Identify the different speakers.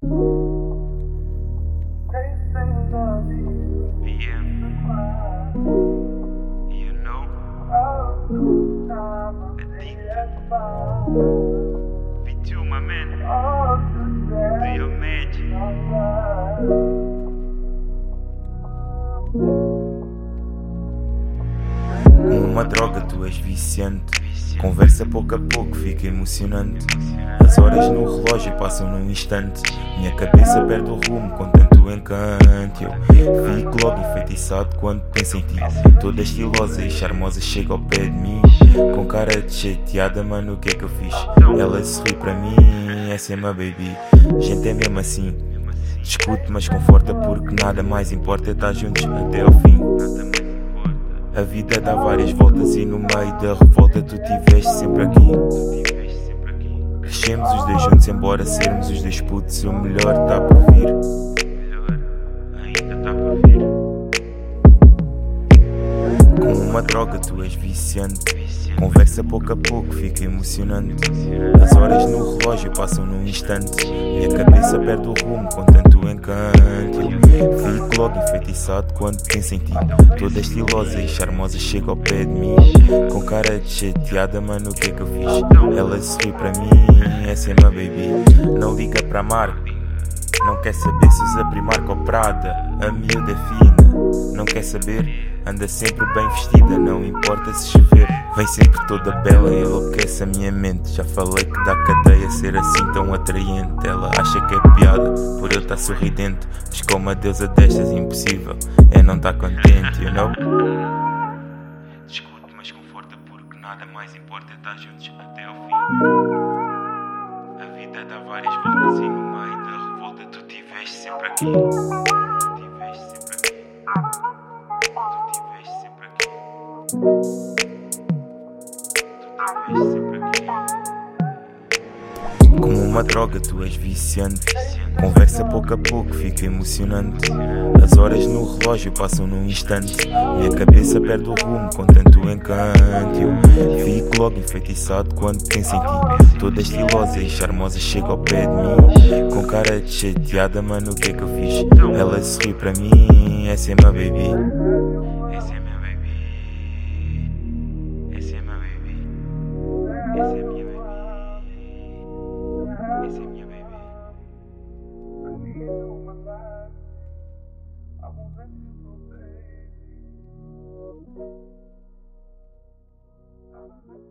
Speaker 1: You know, addicted.
Speaker 2: Uma droga tu és viciante. Conversa pouco a pouco, fica emocionante. As horas no relógio passam num instante. Minha cabeça perde o rumo com tanto encanto. Eu fico logo enfeitiçado quando penso em ti. Toda estilosa e charmosa chega ao pé de mim. Com cara de chateada, mano, o que é que eu fiz? Ela sorri para mim, essa é minha baby. Gente, é mesmo assim. Discute, mas conforta, porque nada mais importa estar juntos até ao fim. A vida dá várias voltas e no meio da revolta tu tiveste sempre aqui. Crescemos os dois juntos, embora sermos os dois putos, o melhor está por vir. Com uma droga tu és viciante. Conversa pouco a pouco, fica emocionante. As horas no relógio passam num instante. Minha cabeça perde o rumo com tanto encanto. Logo enfeitiçado quando penso em ti. Toda estilosa e charmosa chega ao pé de mim. Com cara de chateada, mano, o que é que eu fiz? Ela sorri para mim, essa é minha baby. Não liga para amar. Não quer saber se usa Primark ou Prada A miúda é fina Não quer saber Anda sempre bem vestida Não importa se chover Vem sempre toda bela e enlouquece a minha mente Já falei que dá cadeia ser assim tão atraente Ela acha que é piada Por eu estar sorridente Mas com uma deusa destas impossível É não estar contente, you know? Discute, mas conforta porque nada mais importa é estar juntos até ao fim a vida dá várias voltas e no meio da revolta tu tiveste sempre aqui. Tiveste sempre aqui. Como uma droga tu és viciante. Conversa pouco a pouco, fica emocionante. As horas no relógio passam num instante. Minha cabeça perde o rumo com tanto encanto. Eu fico logo enfeitiçado quando penso em ti. Toda estilosa e charmosa chega ao pé de mim. Com cara de chateada, mano, o que é que eu fiz? Ela sorri para mim, essa é minha baby. I won't let you go, baby. I won't let you